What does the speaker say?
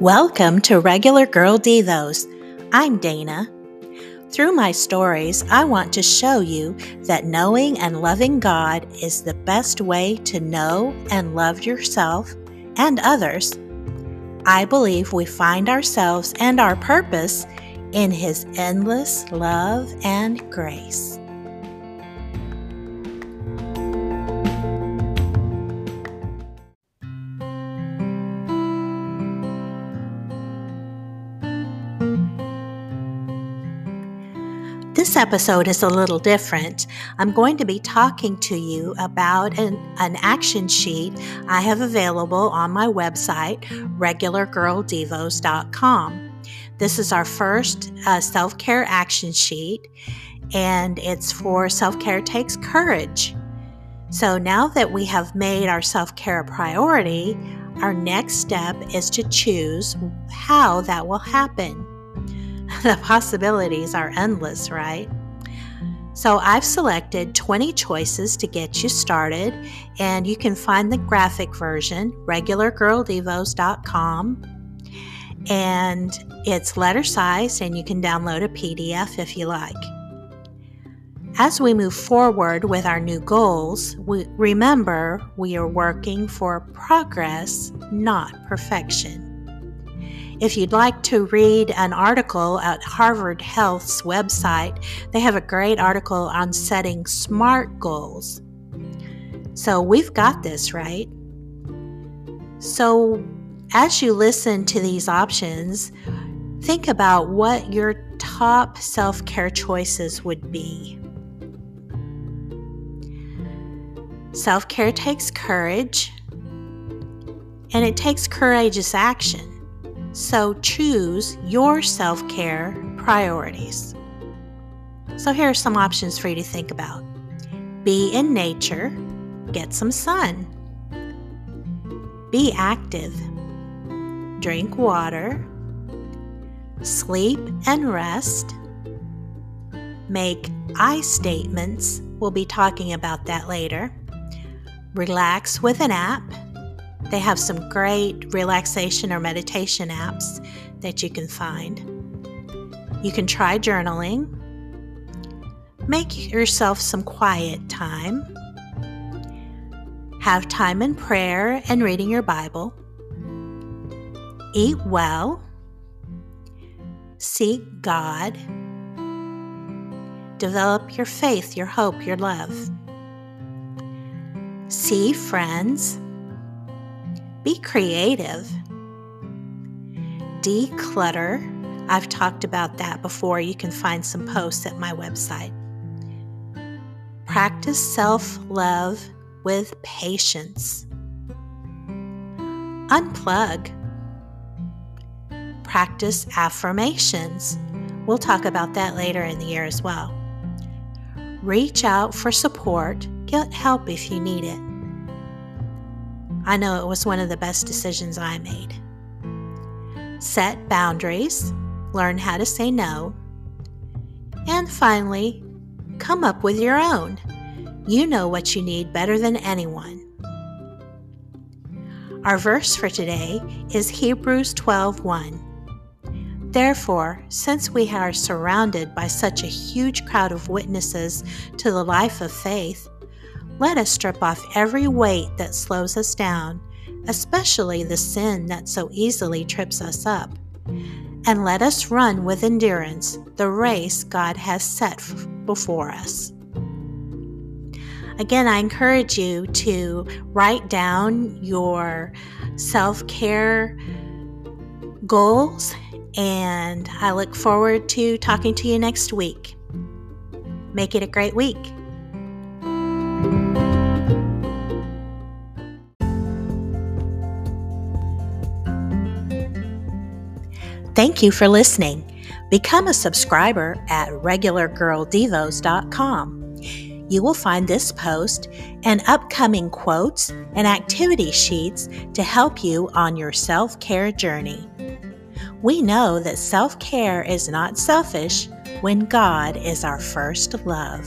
Welcome to Regular Girl Devos. I'm Dana. Through my stories, I want to show you that knowing and loving God is the best way to know and love yourself and others. I believe we find ourselves and our purpose in His endless love and grace. This episode is a little different. I'm going to be talking to you about an, an action sheet I have available on my website, regulargirldevos.com. This is our first uh, self care action sheet, and it's for Self Care Takes Courage. So now that we have made our self care a priority, our next step is to choose how that will happen. the possibilities are endless, right? So I've selected 20 choices to get you started, and you can find the graphic version, regulargirldevos.com. And it's letter size, and you can download a PDF if you like. As we move forward with our new goals, we, remember we are working for progress, not perfection. If you'd like to read an article at Harvard Health's website, they have a great article on setting SMART goals. So we've got this, right? So as you listen to these options, think about what your top self care choices would be. Self care takes courage, and it takes courageous action. So choose your self care priorities. So here are some options for you to think about be in nature, get some sun, be active, drink water, sleep and rest, make I statements. We'll be talking about that later. Relax with an app they have some great relaxation or meditation apps that you can find. You can try journaling. Make yourself some quiet time. Have time in prayer and reading your Bible. Eat well. Seek God. Develop your faith, your hope, your love. See friends be creative. Declutter. I've talked about that before. You can find some posts at my website. Practice self love with patience. Unplug. Practice affirmations. We'll talk about that later in the year as well. Reach out for support. Get help if you need it. I know it was one of the best decisions I made. Set boundaries, learn how to say no, and finally, come up with your own. You know what you need better than anyone. Our verse for today is Hebrews 12:1. Therefore, since we are surrounded by such a huge crowd of witnesses to the life of faith, let us strip off every weight that slows us down, especially the sin that so easily trips us up. And let us run with endurance the race God has set before us. Again, I encourage you to write down your self care goals, and I look forward to talking to you next week. Make it a great week. Thank you for listening. Become a subscriber at regulargirldevos.com. You will find this post and upcoming quotes and activity sheets to help you on your self care journey. We know that self care is not selfish when God is our first love.